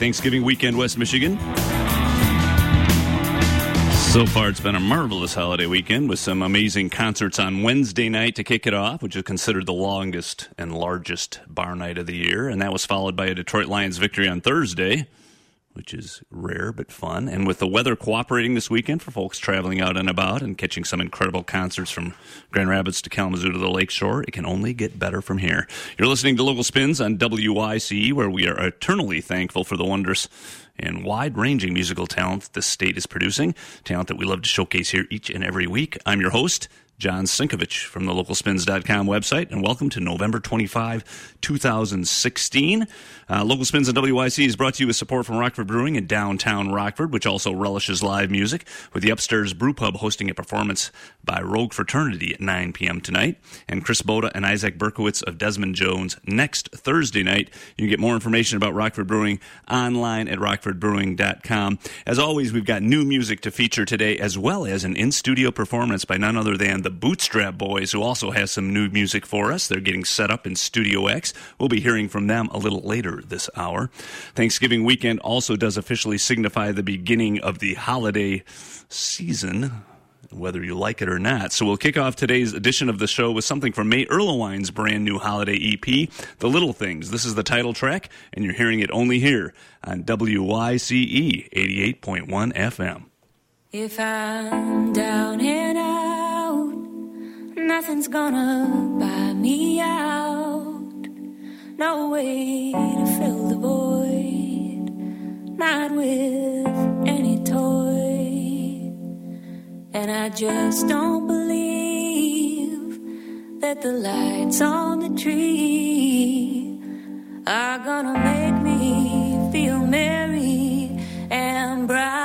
Thanksgiving weekend, West Michigan. So far, it's been a marvelous holiday weekend with some amazing concerts on Wednesday night to kick it off, which is considered the longest and largest bar night of the year. And that was followed by a Detroit Lions victory on Thursday which is rare but fun. And with the weather cooperating this weekend for folks traveling out and about and catching some incredible concerts from Grand Rapids to Kalamazoo to the Lakeshore, it can only get better from here. You're listening to Local Spins on WYCE, where we are eternally thankful for the wonders and wide ranging musical talent the state is producing, talent that we love to showcase here each and every week. I'm your host, John Sinkovich from the localspins.com website, and welcome to November 25, 2016. Uh, Local Spins and WYC is brought to you with support from Rockford Brewing in downtown Rockford, which also relishes live music, with the Upstairs Brew Pub hosting a performance by Rogue Fraternity at 9 p.m. tonight, and Chris Boda and Isaac Berkowitz of Desmond Jones next Thursday night. You can get more information about Rockford Brewing online at rockfordbrewing.com. As always, we've got new music to feature today, as well as an in studio performance by none other than the the Bootstrap Boys, who also has some new music for us. They're getting set up in Studio X. We'll be hearing from them a little later this hour. Thanksgiving weekend also does officially signify the beginning of the holiday season whether you like it or not. So we'll kick off today's edition of the show with something from May Erlewine's brand new holiday EP, The Little Things. This is the title track, and you're hearing it only here on WYCE 88.1 FM. If I'm down and out Nothing's gonna buy me out. No way to fill the void, not with any toy. And I just don't believe that the lights on the tree are gonna make me feel merry and bright.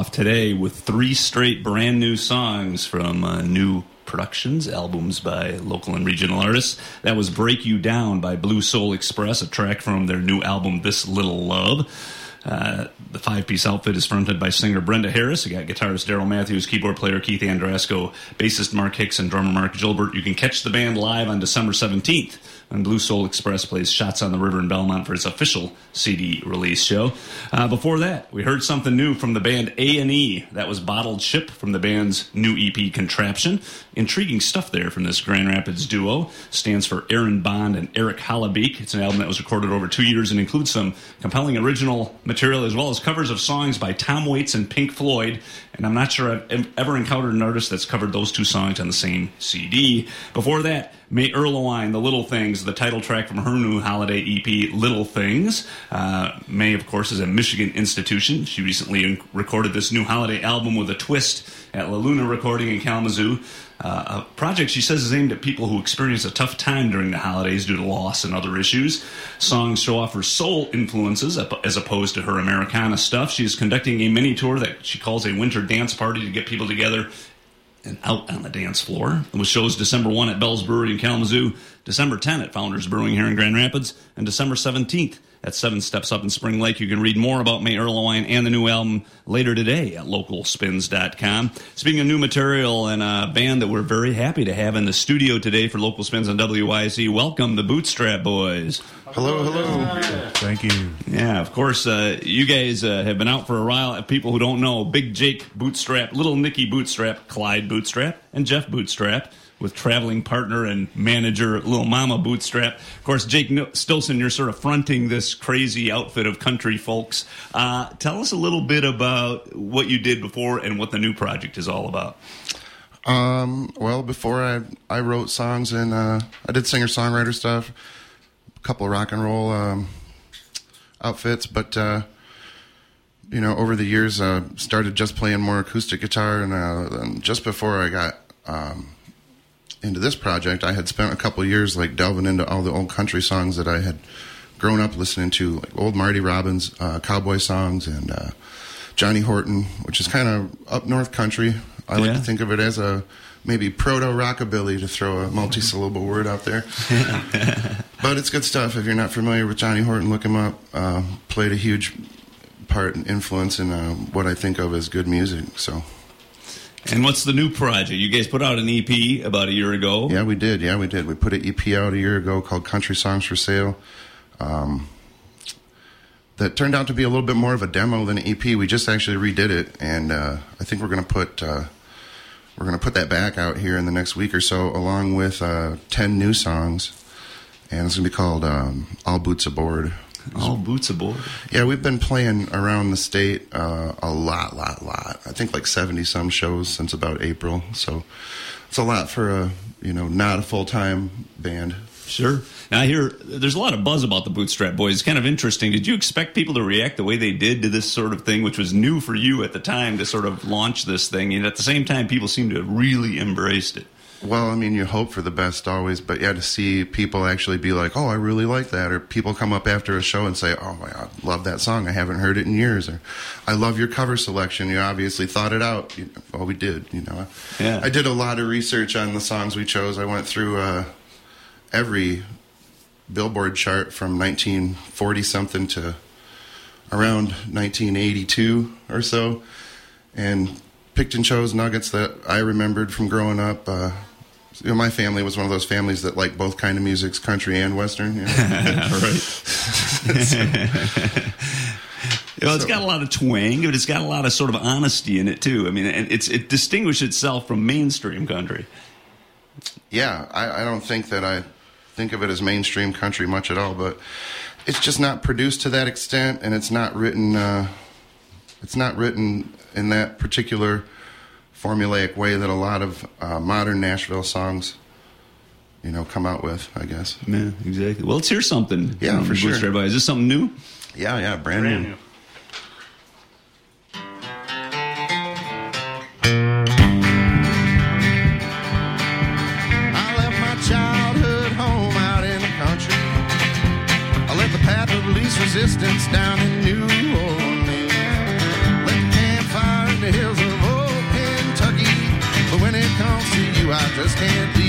Off today with three straight brand new songs from uh, new productions, albums by local and regional artists. That was Break You Down by Blue Soul Express, a track from their new album, This Little Love. Uh, the five piece outfit is fronted by singer Brenda Harris. You got guitarist Daryl Matthews, keyboard player Keith Andrasco, bassist Mark Hicks, and drummer Mark Gilbert. You can catch the band live on December 17th when Blue Soul Express plays Shots on the River in Belmont for its official CD release show. Uh, before that, we heard something new from the band A&E. That was Bottled Ship from the band's new EP Contraption. Intriguing stuff there from this Grand Rapids duo. Stands for Aaron Bond and Eric Hollabeek. It's an album that was recorded over two years and includes some compelling original material as well as covers of songs by Tom Waits and Pink Floyd. And I'm not sure I've ever encountered an artist that's covered those two songs on the same CD. Before that, May Erlewine, The Little Things, the title track from her new holiday EP, Little Things. Uh, May, of course, is a Michigan institution. She recently recorded this new holiday album with a twist at La Luna Recording in Kalamazoo. Uh, a project she says is aimed at people who experience a tough time during the holidays due to loss and other issues. Songs show off her soul influences as opposed to her Americana stuff. She is conducting a mini tour that she calls a winter dance party to get people together and out on the dance floor. It was shows December 1 at Bell's Brewery in Kalamazoo, December 10 at Founders Brewing here in Grand Rapids, and December 17th at Seven Steps Up in Spring Lake. You can read more about May Erlewine and the new album later today at localspins.com. Speaking of new material and a band that we're very happy to have in the studio today for Local Spins on WYC, welcome the Bootstrap Boys. Hello, hello. Thank you. Yeah, of course, uh, you guys uh, have been out for a while. People who don't know, Big Jake Bootstrap, Little Nicky Bootstrap, Clyde Bootstrap, and Jeff Bootstrap with traveling partner and manager Lil Mama Bootstrap. Of course, Jake Stilson, you're sort of fronting this crazy outfit of country folks. Uh, tell us a little bit about what you did before and what the new project is all about. Um, well, before I I wrote songs and uh, I did singer songwriter stuff, a couple rock and roll um, outfits, but uh, you know, over the years, uh, started just playing more acoustic guitar, and, uh, and just before I got um, into this project, I had spent a couple years like delving into all the old country songs that I had grown up listening to, like old Marty Robbins uh, cowboy songs and uh, Johnny Horton, which is kind of up north country. I like to think of it as a maybe proto rockabilly to throw a multi-syllable word out there. but it's good stuff. If you're not familiar with Johnny Horton, look him up. Uh, played a huge part and influence in uh, what I think of as good music. So And what's the new project? You guys put out an EP about a year ago. Yeah, we did. Yeah, we did. We put an EP out a year ago called Country Songs for Sale. Um, that turned out to be a little bit more of a demo than an EP. We just actually redid it, and uh, I think we're going to put uh, we're going to put that back out here in the next week or so, along with uh, ten new songs, and it's going to be called um, "All Boots Aboard." All boots aboard. Yeah, we've been playing around the state uh, a lot, lot, lot. I think like seventy some shows since about April. So it's a lot for a you know not a full time band. Sure. Now I hear there's a lot of buzz about the Bootstrap Boys. It's kind of interesting. Did you expect people to react the way they did to this sort of thing, which was new for you at the time to sort of launch this thing? And at the same time, people seem to have really embraced it. Well, I mean, you hope for the best always, but yeah, to see people actually be like, "Oh, I really like that," or people come up after a show and say, "Oh my God, love that song! I haven't heard it in years," or "I love your cover selection. You obviously thought it out." You well, we did. You know, Yeah. I did a lot of research on the songs we chose. I went through uh, every Billboard chart from 1940 something to around 1982 or so, and picked and chose nuggets that I remembered from growing up. Uh, you know, my family was one of those families that like both kind of musics, country and western. You know? right. Well, it's So- got a lot of twang, but it's got a lot of sort of honesty in it too. I mean, and it's it distinguished itself from mainstream country. yeah, I, I don't think that I think of it as mainstream country much at all, but it's just not produced to that extent, and it's not written. Uh, it's not written in that particular formulaic way that a lot of uh, modern Nashville songs, you know, come out with. I guess. Yeah, exactly. Well, let's hear something. Yeah, from for sure. Bootstrap Boys. Is this something new? Yeah, yeah, brand, new. I left my childhood home out in the country. I left the path of least resistance down in New just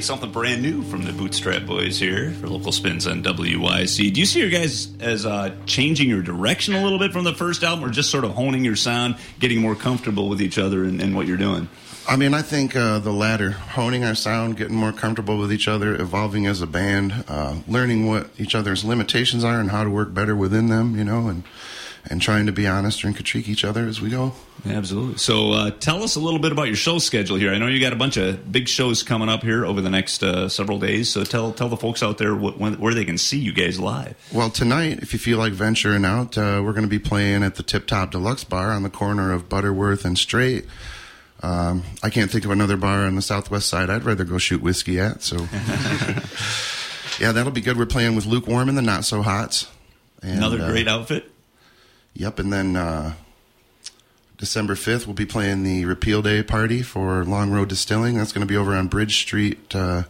Something brand new from the Bootstrap Boys here for local spins on WYC. Do you see your guys as uh, changing your direction a little bit from the first album, or just sort of honing your sound, getting more comfortable with each other and, and what you're doing? I mean, I think uh, the latter, honing our sound, getting more comfortable with each other, evolving as a band, uh, learning what each other's limitations are and how to work better within them, you know, and and trying to be honest and critique each other as we go. Absolutely. So, uh, tell us a little bit about your show schedule here. I know you got a bunch of big shows coming up here over the next uh, several days. So, tell tell the folks out there what, when, where they can see you guys live. Well, tonight, if you feel like venturing out, uh, we're going to be playing at the Tip Top Deluxe Bar on the corner of Butterworth and Straight. Um, I can't think of another bar on the southwest side I'd rather go shoot whiskey at. So, yeah, that'll be good. We're playing with Lukewarm and the Not So Hots. And, Another uh, great outfit. Yep, and then uh, December 5th, we'll be playing the Repeal Day party for Long Road Distilling. That's going to be over on Bridge Street uh,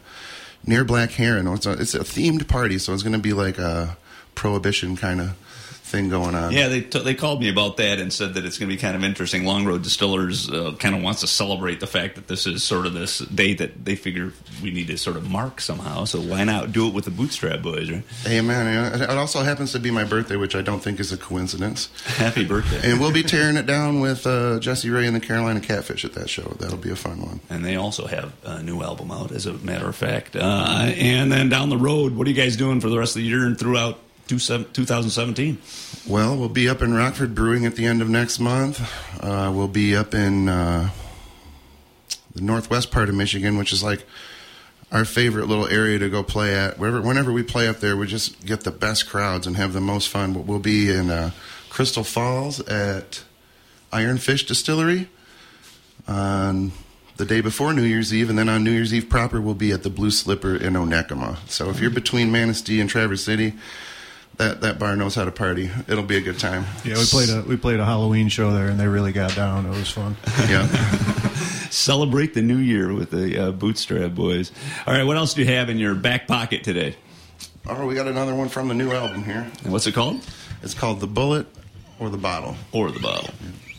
near Black Heron. It's a, it's a themed party, so it's going to be like a prohibition kind of thing going on. Yeah, they t- they called me about that and said that it's going to be kind of interesting. Long Road Distillers uh, kind of wants to celebrate the fact that this is sort of this day that they figure we need to sort of mark somehow. So why not do it with the Bootstrap Boys? Right? Hey, man, it also happens to be my birthday, which I don't think is a coincidence. Happy birthday! And we'll be tearing it down with uh, Jesse Ray and the Carolina Catfish at that show. That'll be a fun one. and they also have a new album out, as a matter of fact. Uh, and then down the road, what are you guys doing for the rest of the year and throughout 2017? Well, we'll be up in Rockford Brewing at the end of next month. Uh, we'll be up in uh, the northwest part of Michigan, which is like our favorite little area to go play at. Wherever, whenever we play up there, we just get the best crowds and have the most fun. We'll be in uh, Crystal Falls at Iron Fish Distillery on the day before New Year's Eve, and then on New Year's Eve proper, we'll be at the Blue Slipper in Onekama. So if you're between Manistee and Traverse City, that that bar knows how to party. It'll be a good time. Yeah, we played a we played a Halloween show there, and they really got down. It was fun. Yeah. Celebrate the new year with the uh, Bootstrap Boys. All right, what else do you have in your back pocket today? oh, we got another one from the new album here. And what's it called? It's called The Bullet or the Bottle. Or the bottle. Whisper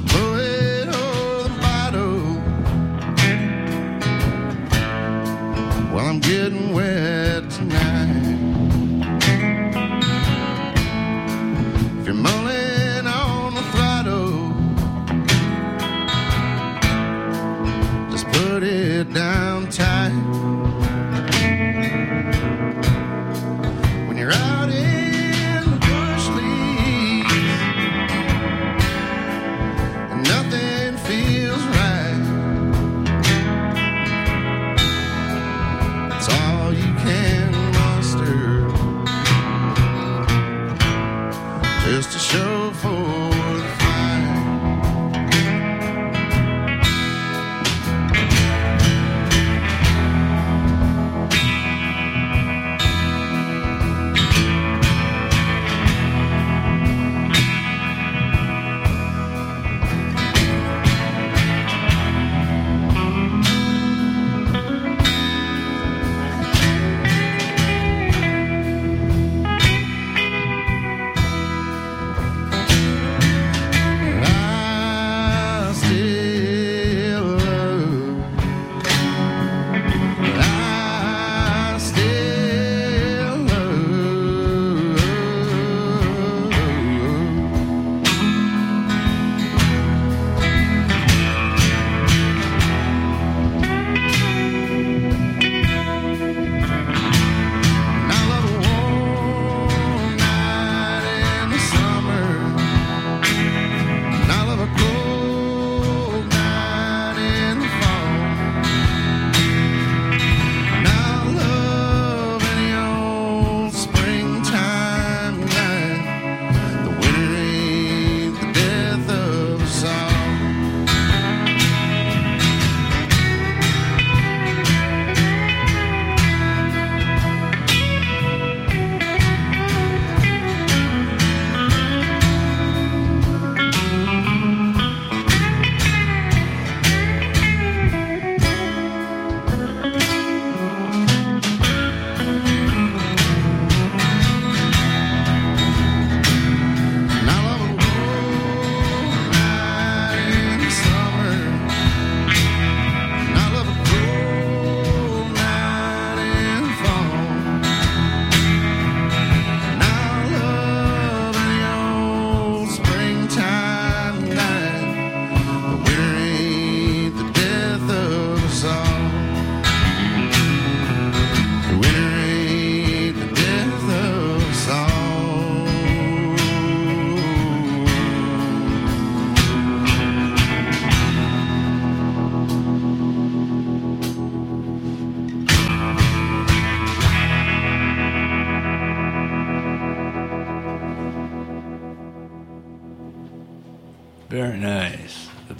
It's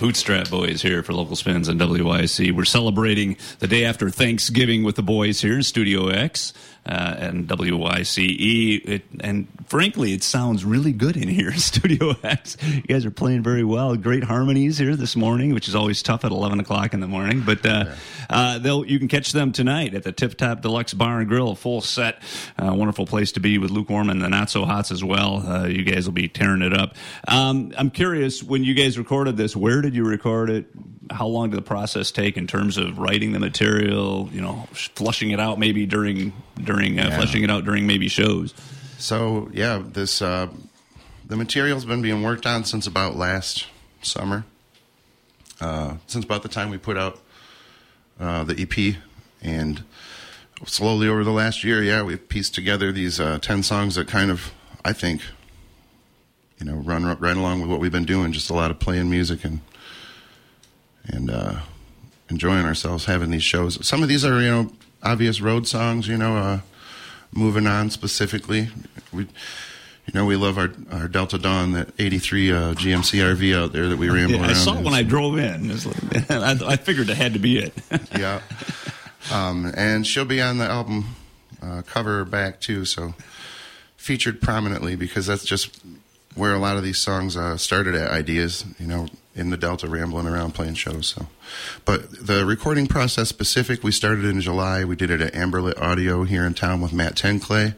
Bootstrap Boys here for Local Spins on WYC. We're celebrating the day after Thanksgiving with the boys here in Studio X uh, and WYCE. It, and frankly, it sounds really good in here in Studio X. You guys are playing very well. Great harmonies here this morning, which is always tough at 11 o'clock in the morning. But uh, uh, they'll you can catch them tonight at the Tip Top Deluxe Bar and Grill, a full set. Uh, wonderful place to be with lukewarm and the not so hots as well. Uh, you guys will be tearing it up. Um, I'm curious when you guys recorded this, where did you record it? How long did the process take in terms of writing the material? You know, flushing it out maybe during during uh, Yeah. fleshing it out during maybe shows. So yeah, this uh, the material's been being worked on since about last summer. Uh, since about the time we put out uh, the EP, and slowly over the last year, yeah, we've pieced together these uh, ten songs that kind of, I think, you know, run right along with what we've been doing. Just a lot of playing music and and uh, enjoying ourselves having these shows. Some of these are you know obvious road songs. You know, uh, moving on specifically, we. You know, we love our, our Delta Dawn, that 83 uh, GMC RV out there that we ramble Yeah, I saw it in. when I drove in. Like- I, I figured it had to be it. yeah. Um, and she'll be on the album uh, cover back too, so featured prominently because that's just where a lot of these songs uh, started at ideas, you know, in the Delta rambling around playing shows. So, but the recording process specific, we started in July. We did it at Amberlit Audio here in town with Matt Tenclay.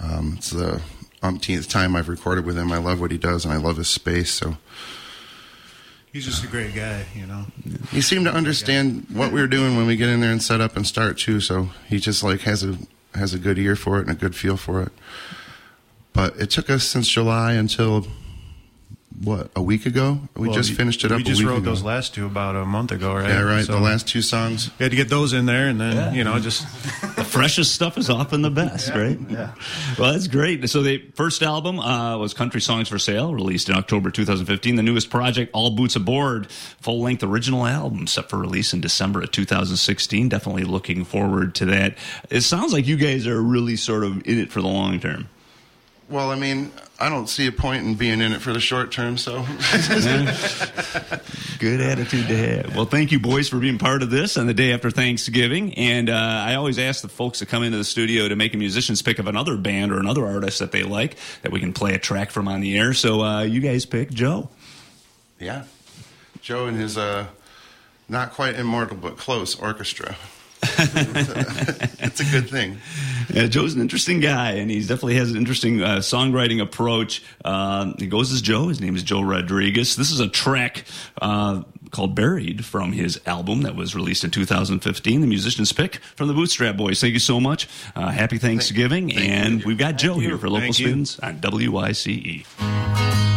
Um, it's the umpteenth time I've recorded with him. I love what he does and I love his space. So He's just a great guy, you know. he seemed to understand what we were doing when we get in there and set up and start too. So he just like has a has a good ear for it and a good feel for it. But it took us since July until what a week ago. We Well, just finished it up. We just a week wrote ago. those last two about a month ago, right? Yeah, right. So the last two songs. We had to get those in there, and then you know just the freshest stuff is often the best, right? Yeah. Well, that's great. So the first album uh, was Country Songs for Sale, released in October 2015. The newest project, All Boots Aboard, full length original album, set for release in December of 2016. Definitely looking forward to that. It sounds like you guys are really sort of in it for the long term. Well, I mean, I don't see a point in being in it for the short term. So Good attitude to have. Well, thank you, boys, for being part of this on the day after Thanksgiving. And uh, I always ask the folks that come into the studio to make a musician's pick of another band or another artist that they like that we can play a track from on the air. So uh, you guys pick Joe. yeah, Joe and his uh, not quite immortal but close orchestra. it's a good thing. Yeah, Joe's an interesting guy, and he definitely has an interesting uh, songwriting approach. Um, he goes as Joe. His name is Joe Rodriguez. This is a track uh, called "Buried" from his album that was released in 2015. The musician's pick from the Bootstrap Boys. Thank you so much. Uh, happy Thanksgiving, thank and you. we've got Joe here for local Thank spins on WYCE.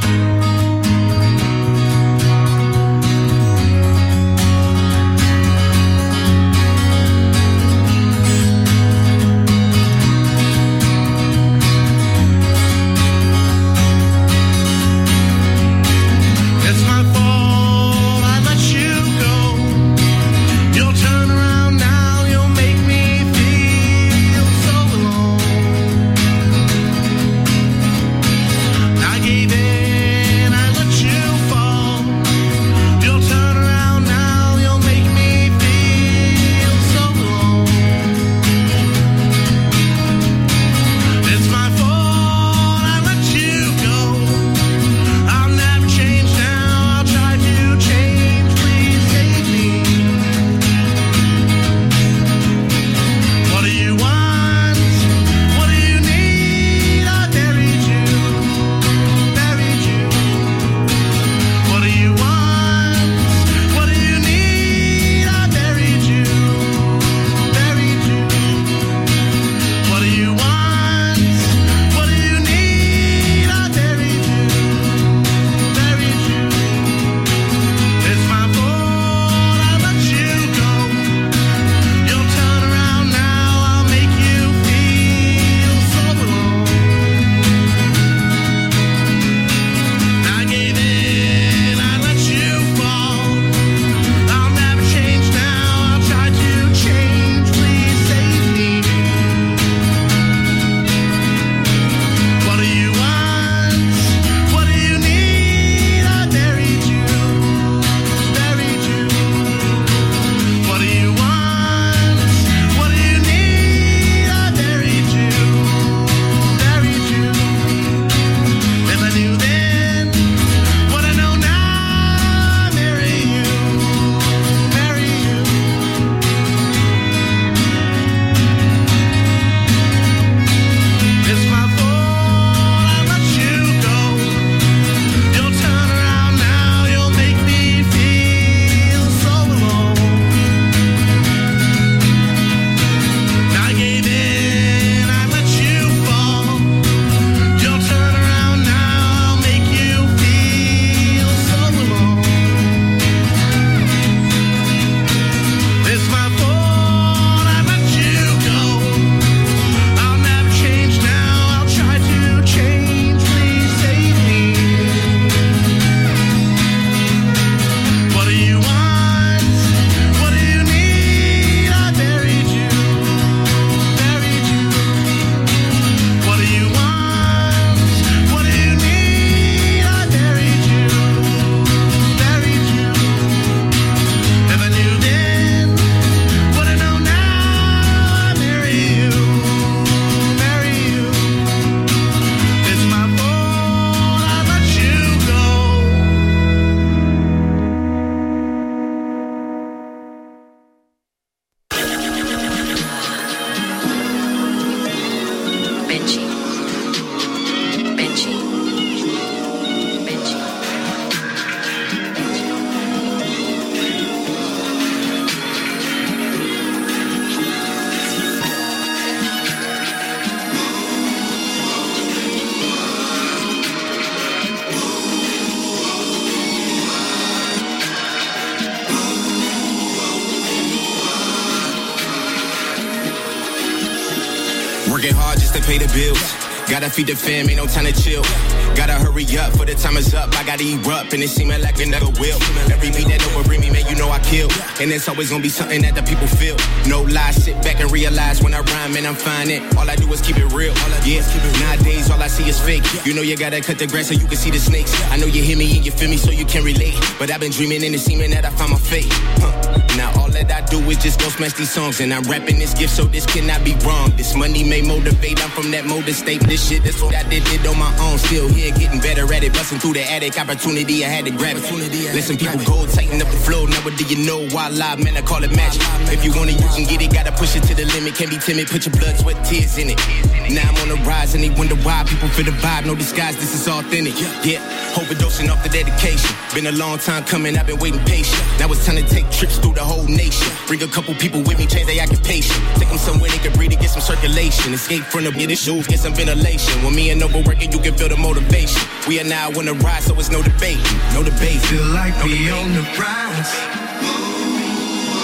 Feed the fam, ain't no time to chill. Gotta hurry up for the time is up. I gotta erupt, and it seeming like a never will. Every beat that over me, man, you know I kill. And it's always gonna be something that the people feel. No lies, sit back and realize when I rhyme, man, I'm fine. It. All I do is keep it real. Yeah, keep it nowadays all I see is fake. You know you gotta cut the grass so you can see the snakes. I know you hear me and you feel me so you can relate. But I've been dreaming and it's seeming that I found my fate. Huh. Now all that I do is just go smash these songs, and I'm rapping this gift so this cannot be wrong. This money may motivate. I'm from that motor state. This shit, that's what I did, did on my own. Still here, getting better at it, busting through the attic. Opportunity, I had to grab it. Listen, people go tighten up the flow. Now what do you know? Why live, man? I call it magic. If you want it, you can get it. Gotta push it to the limit. Can't be timid. Put your blood, sweat, tears in it. Now I'm on the rise, and they wonder why people feel the vibe. No disguise, this is authentic. Yeah, overdosing off the dedication. Been a long time coming. I've been waiting patient. Now it's time to take trips through the whole nation. Bring a couple people with me, change their occupation. Take them somewhere they can breathe and get some circulation. Escape from the get shoes, get some ventilation. When me and Nova working, you can feel the motivation. We are now on the rise, so it's no debate. No debate. Feel like no we debate. on the rise.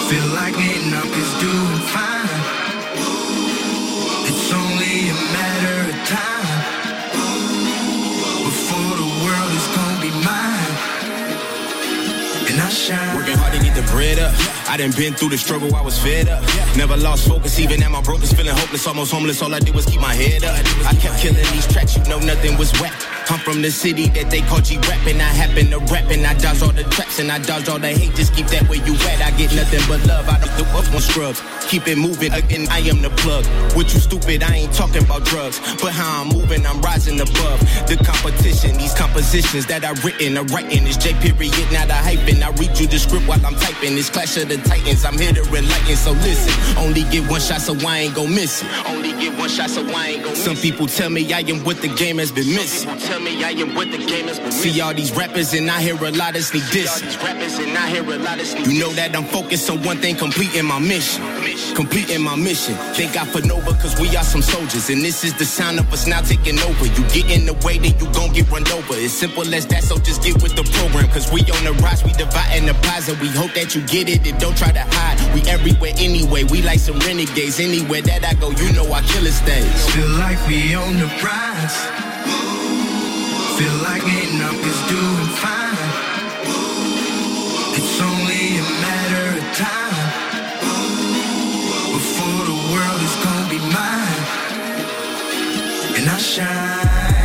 Feel like getting up is doing fine. Matter of time before the world is gonna be mine. I shine. Working hard to get the bread up. I done been through the struggle, I was fed up. Never lost focus, even at my brokest, feeling hopeless, almost homeless. All I did was keep my head up. I kept killing these tracks, you know nothing was whack. I'm from the city that they call G rap, and I happen to rap, and I dodge all the traps, and I dodge all the hate. Just keep that where you at. I get nothing but love. I don't do up on scrubs. Keep it moving, again, I am the plug. What you stupid, I ain't talking about drugs. But how I'm moving, I'm rising above the competition. These compositions that I written, I'm writing. It's J period, not a hyping. I read you the script while I'm typing. This Clash of the Titans, I'm here to enlighten. So listen, only get one shot, so I ain't gon' miss it. Only get one shot, so I ain't gon' miss Some people tell me I am what the game has been missing. Tell me I am what the game has been missing. See all these rappers, and I hear a lot of sneak diss. rappers, and I hear a lot of sneak You know that I'm focused on one thing, completing my mission. Completing my mission. Thank God for Nova, cause we are some soldiers. And this is the sound of us now taking over. You get in the way, then you gon' get run over. It's simple as that, so just get with the program. Cause we on the rise, we dividing the pies, and we hope that you get it and don't try to hide. We everywhere anyway, we like some renegades. Anywhere that I go, you know our killer stays. Feel like we on the rise. Feel like getting up is doing fine. It's only a matter of time before the world is gonna be mine. And I shine.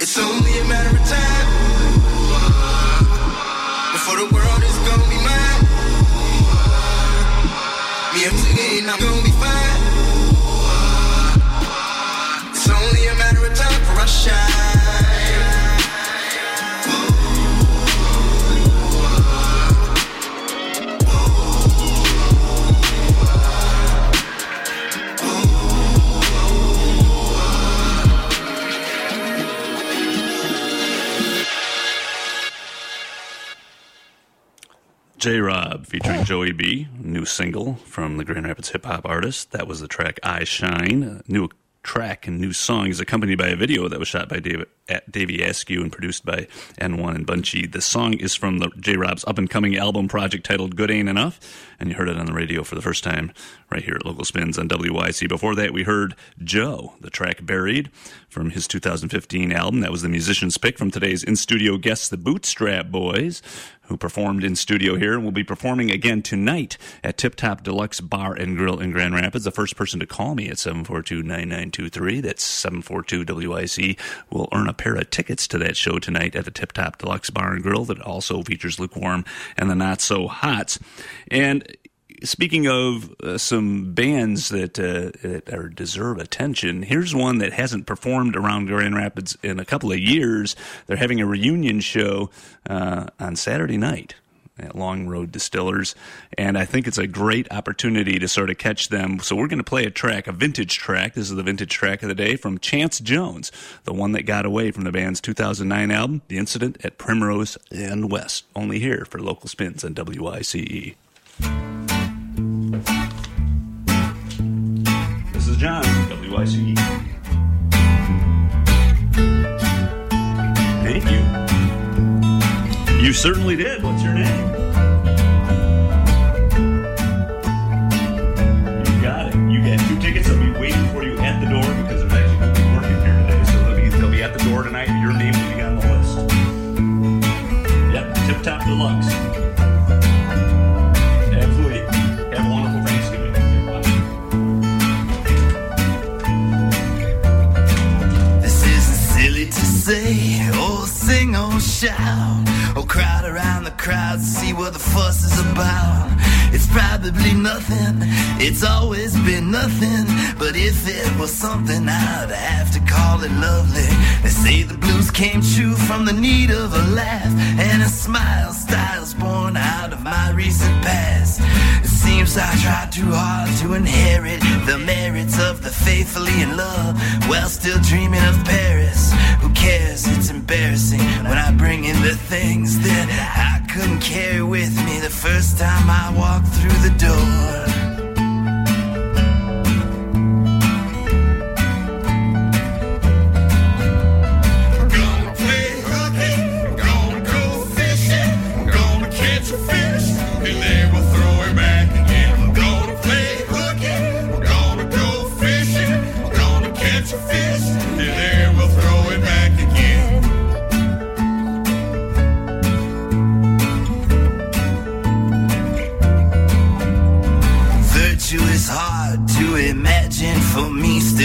It's only a matter of Me, featuring Joey B, new single from the Grand Rapids hip hop artist. That was the track I Shine. New track and new song is accompanied by a video that was shot by David, at Davey Askew and produced by N1 and Bunchy. The song is from the J Rob's up and coming album project titled Good Ain't Enough, and you heard it on the radio for the first time right here at Local Spins on WYCE. Before that, we heard Joe, the track Buried from his 2015 album. That was the musician's pick from today's in studio guests, the Bootstrap Boys who performed in studio here and will be performing again tonight at Tip Top Deluxe Bar and Grill in Grand Rapids. The first person to call me at 742-9923, that's 742-WYCE, will earn a pair of tickets to that show tonight at the Tip Top Deluxe Bar and Grill that also features Lukewarm and the Not So Hots. And speaking of uh, some bands that, uh, that are, deserve attention, here's one that hasn't performed around Grand Rapids in a couple of years. They're having a reunion show uh, on Saturday night at Long Road Distillers, and I think it's a great opportunity to sort of catch them. So we're going to play a track, a vintage track. This is the vintage track of the day from Chance Jones, the one that got away from the band's 2009 album, The Incident at Primrose and West. Only here for local spins on WYCE. John, WYCE. Thank you. You certainly did. What's your name? Around crowd to see what the fuss is about. It's probably nothing, it's always been nothing. But if it was something, I'd have to call it lovely. They say the blues came true from the need of a laugh and a smile. Of my recent past. It seems I tried too hard to inherit the merits of the faithfully in love while still dreaming of Paris. Who cares? It's embarrassing when I bring in the things that I couldn't carry with me the first time I walked through the door.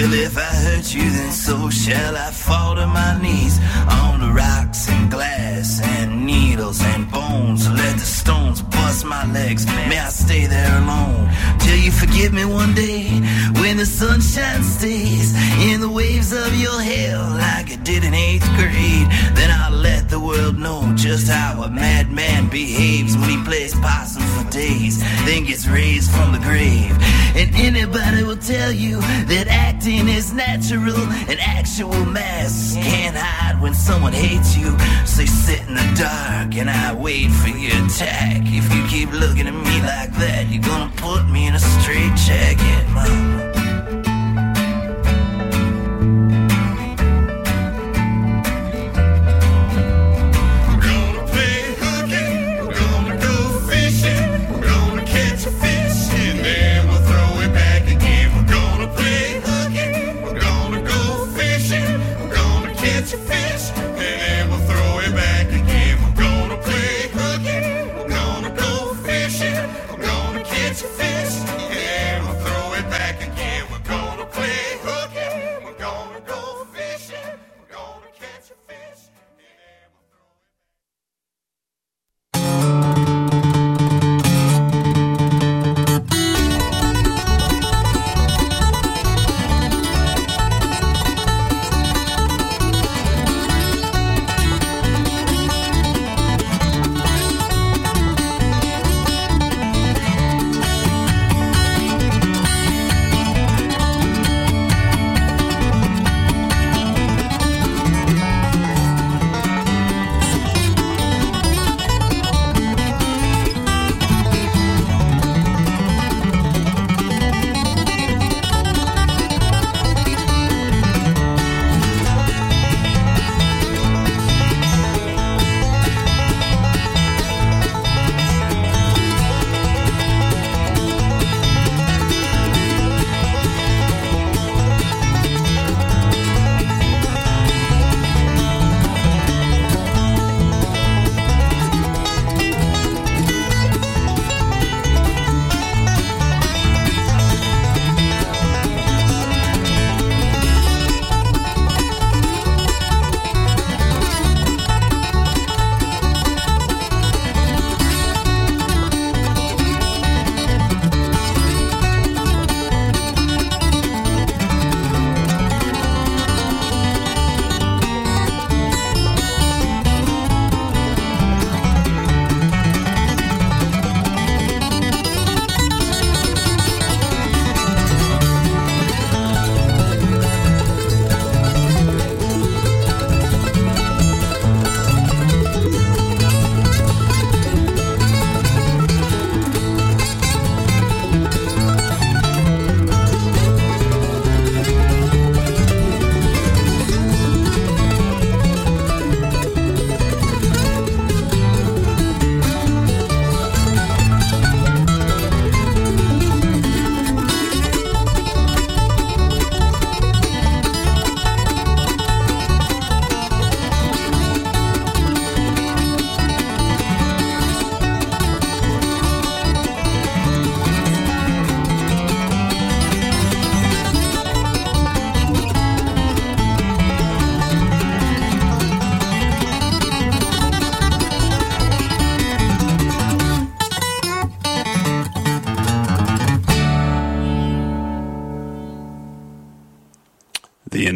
Still, if I hurt you, then so shall I fall to my knees on the rocks and glass and needles and bones. Let the stones bust my legs. May I stay there alone till you forgive me one day when the sunshine stays in the waves of your hair it did in eighth grade. Then I'll let the world know just how a madman behaves when he plays possum for days, then gets raised from the grave. And anybody will tell you that acting is natural and actual masks can't hide when someone hates you. So they sit in the dark and I wait for your attack. If you keep looking at me like that, you're gonna put me in a straight jacket, mama.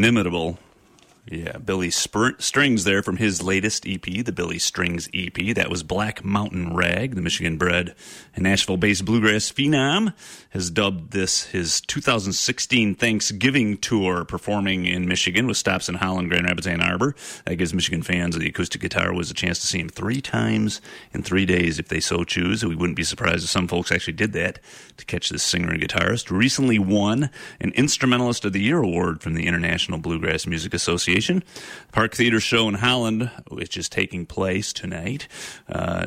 Inimitable. Billy Spr- Strings there from his latest EP, the Billy Strings EP. That was Black Mountain Rag, the Michigan bred and Nashville based bluegrass phenom, has dubbed this his 2016 Thanksgiving tour, performing in Michigan with stops in Holland, Grand Rapids, Ann Arbor. That gives Michigan fans of the acoustic guitar was a chance to see him three times in three days if they so choose. We wouldn't be surprised if some folks actually did that to catch this singer and guitarist. Recently won an Instrumentalist of the Year award from the International Bluegrass Music Association. Park Theater show in Holland, which is taking place tonight, uh,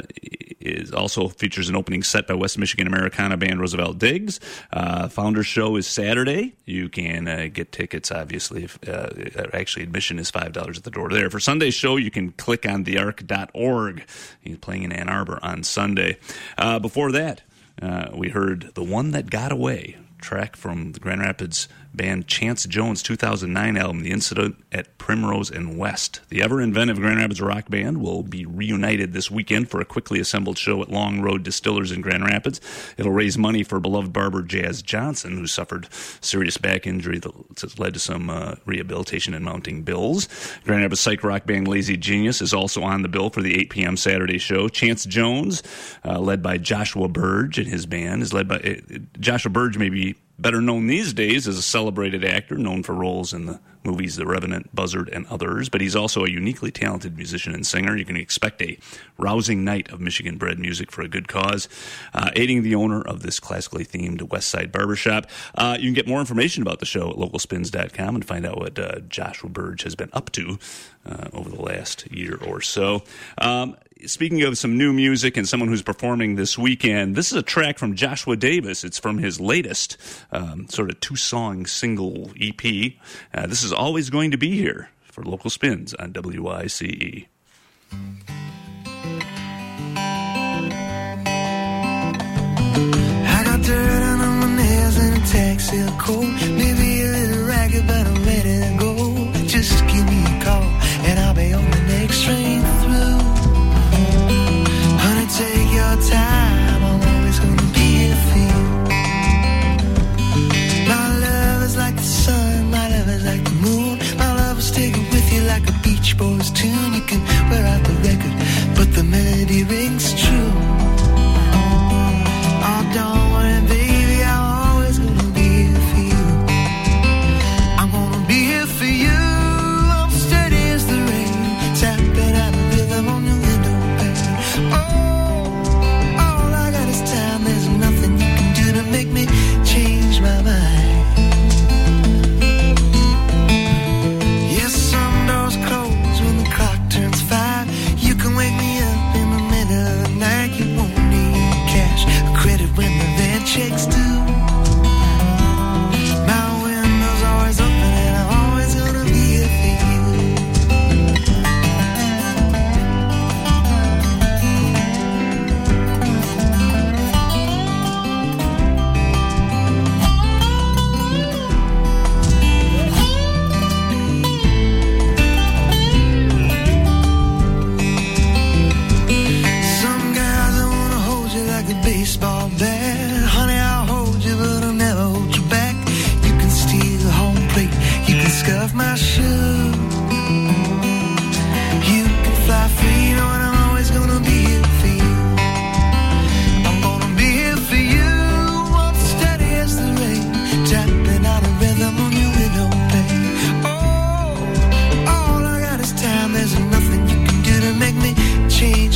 is also features an opening set by West Michigan Americana band Roosevelt Diggs. Uh, Founders show is Saturday. You can uh, get tickets, obviously. If, uh, actually, admission is $5 at the door there. For Sunday's show, you can click on theark.org. He's playing in Ann Arbor on Sunday. Uh, before that, uh, we heard The One That Got Away, track from the Grand Rapids band Chance Jones' 2009 album, The Incident at Primrose and West. The ever inventive Grand Rapids rock band will be reunited this weekend for a quickly assembled show at Long Road Distillers in Grand Rapids. It'll raise money for beloved barber Jazz Johnson, who suffered serious back injury that has led to some uh, rehabilitation and mounting bills. Grand Rapids psych rock band Lazy Genius is also on the bill for the 8 p.m. Saturday show. Chance Jones, uh, led by Joshua Burge, and his band is led by uh, Joshua Burge, maybe better known these days as a celebrated actor known for roles in the movies The Revenant, Buzzard, and others, but he's also a uniquely talented musician and singer. You can expect a rousing night of Michigan bred music for a good cause. Uh, aiding the owner of this classically themed West Side Barbershop. Uh, you can get more information about the show at localspins.com and find out what uh, Joshua Burge has been up to uh, over the last year or so. Um, speaking of some new music and someone who's performing this weekend, this is a track from Joshua Davis. It's from his latest um, sort of two song single EP. Uh, this is always going to be here for local spins on WYCE. I got dirt under my nails and a taxi coat.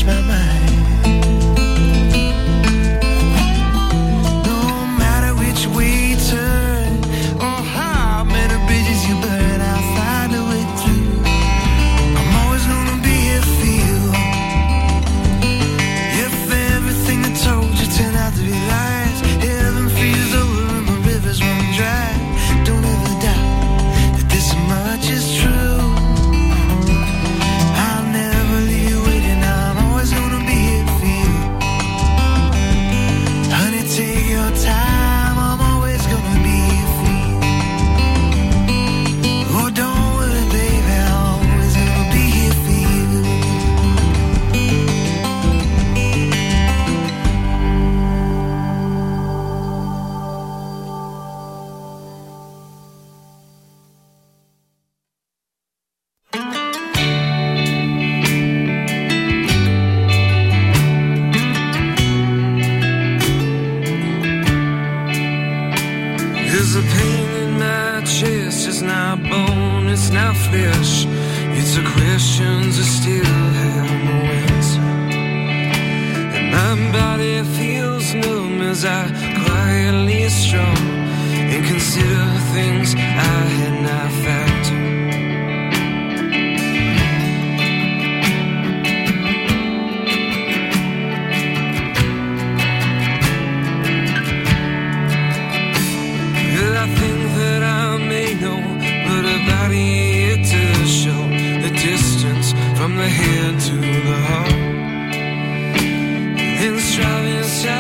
My mind.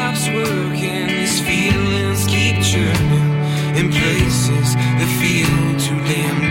stops working, these feelings keep churning in places that feel too damn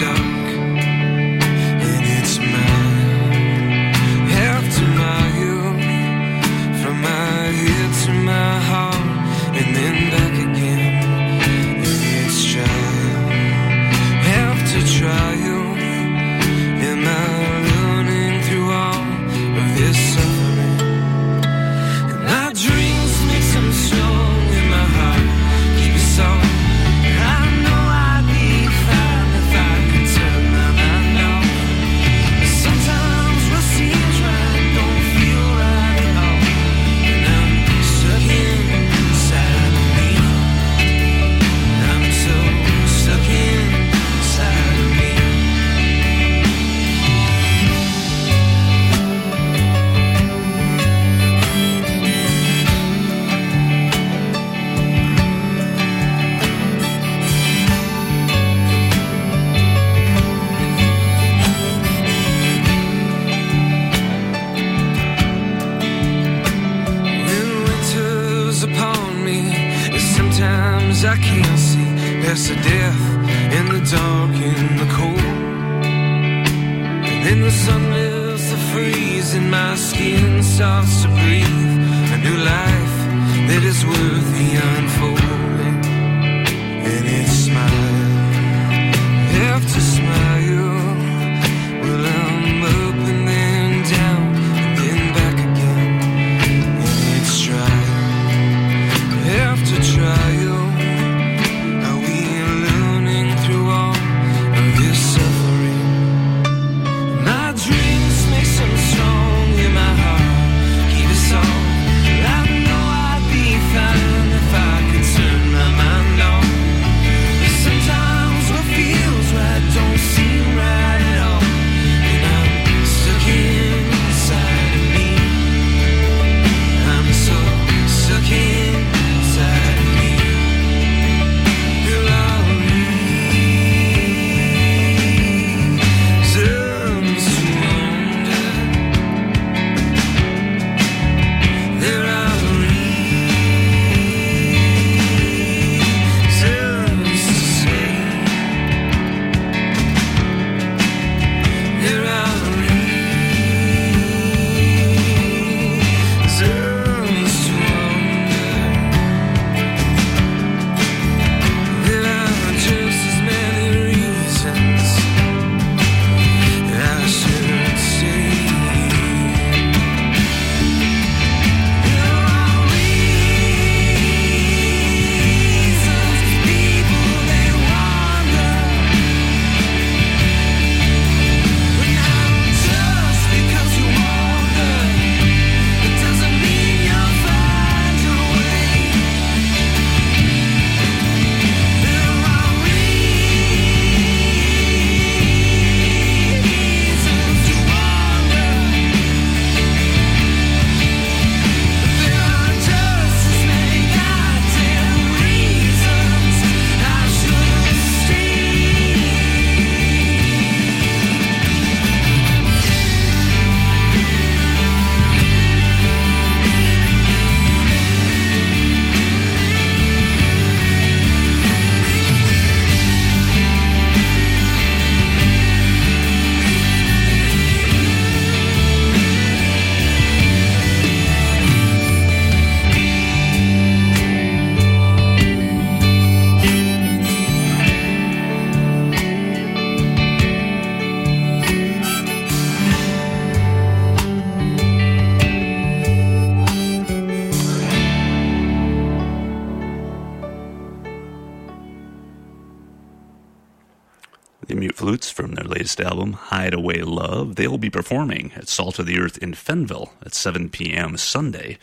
latest album, Hideaway Love. They will be performing at Salt of the Earth in Fennville at 7 p.m. Sunday.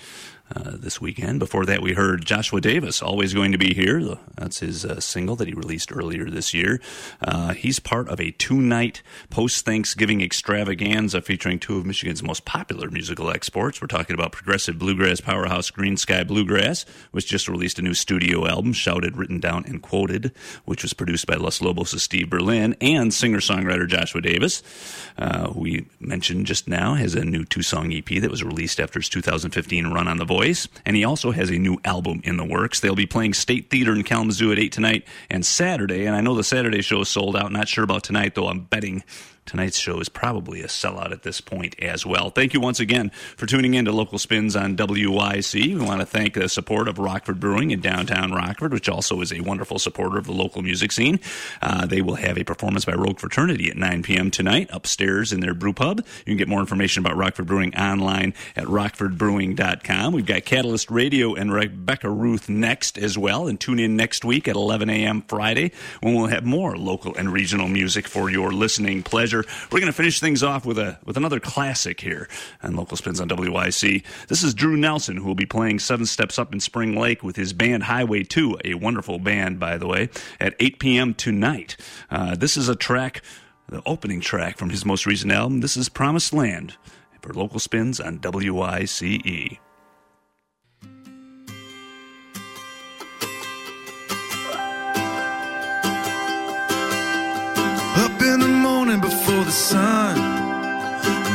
Uh, this weekend. Before that, we heard Joshua Davis, always going to be here. That's his uh, single that he released earlier this year. Uh, he's part of a two night post Thanksgiving extravaganza featuring two of Michigan's most popular musical exports. We're talking about progressive bluegrass powerhouse Greensky Bluegrass, which just released a new studio album, Shouted, Written Down, and Quoted, which was produced by Los Lobos' Steve Berlin and singer songwriter Joshua Davis, uh, who we mentioned just now, has a new two song EP that was released after his 2015 run on The Voice. And he also has a new album in the works. They'll be playing State Theater in Kalamazoo at 8 tonight and Saturday. And I know the Saturday show is sold out. Not sure about tonight, though. I'm betting tonight's show is probably a sellout at this point as well. Thank you once again for tuning in to Local Spins on WYCE. We want to thank the support of Rockford Brewing in downtown Rockford, which also is a wonderful supporter of the local music scene. Uh, they will have a performance by Rogue Fraternity at 9 p.m. tonight upstairs in their brew pub. You can get more information about Rockford Brewing online at rockfordbrewing.com. We've got Catalyst Radio and Rebecca Ruth next as well. And tune in next week at 11 a.m. Friday when we'll have more local and regional music for your listening pleasure. We're going to finish things off with a with another classic here on Local Spins on WYCE. This is Drew Nelson, who will be playing Seven Steps Up in Spring Lake with his band Highway 2, a wonderful band, by the way, at 8 p.m. tonight. Uh, this is a track, the opening track from his most recent album. This is Promised Land for Local Spins on WYCE. Up in the morning before the sun.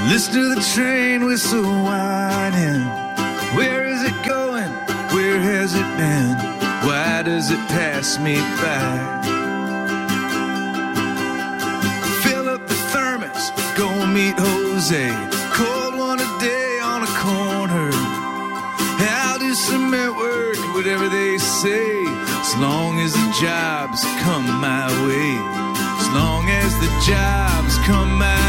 Listen to the train whistle whining. Where is it going? Where has it been? Why does it pass me by? Fill up the thermos, go meet Jose. Cold one a day on a corner. I'll do cement work, whatever they say, as long as the jobs come my way. Jobs come my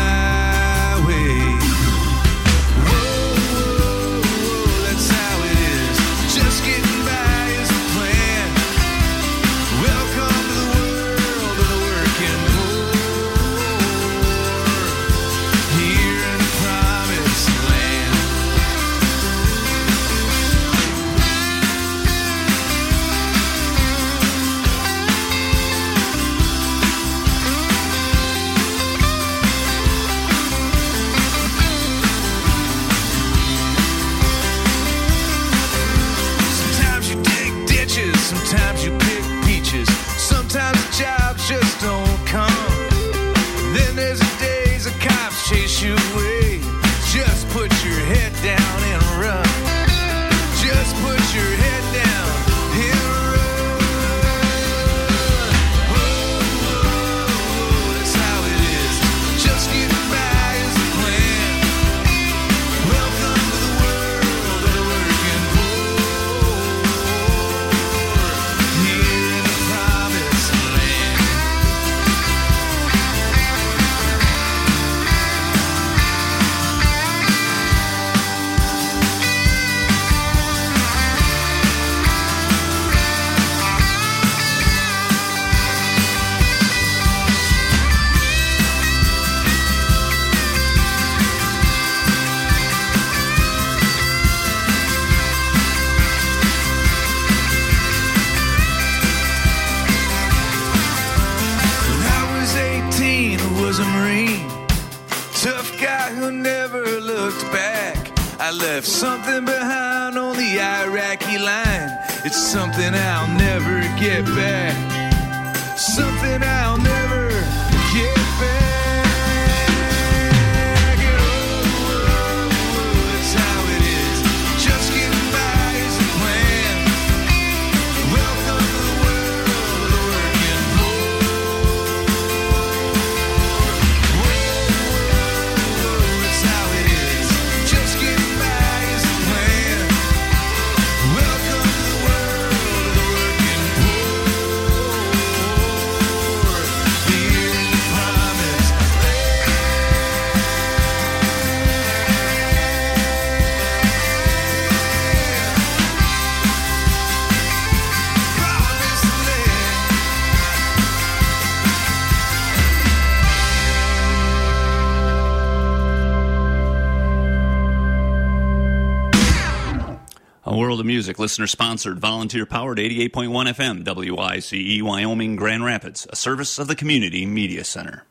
listener sponsored, volunteer powered 88.1 FM, WYCE, Wyoming, Grand Rapids, a service of the Community Media Center.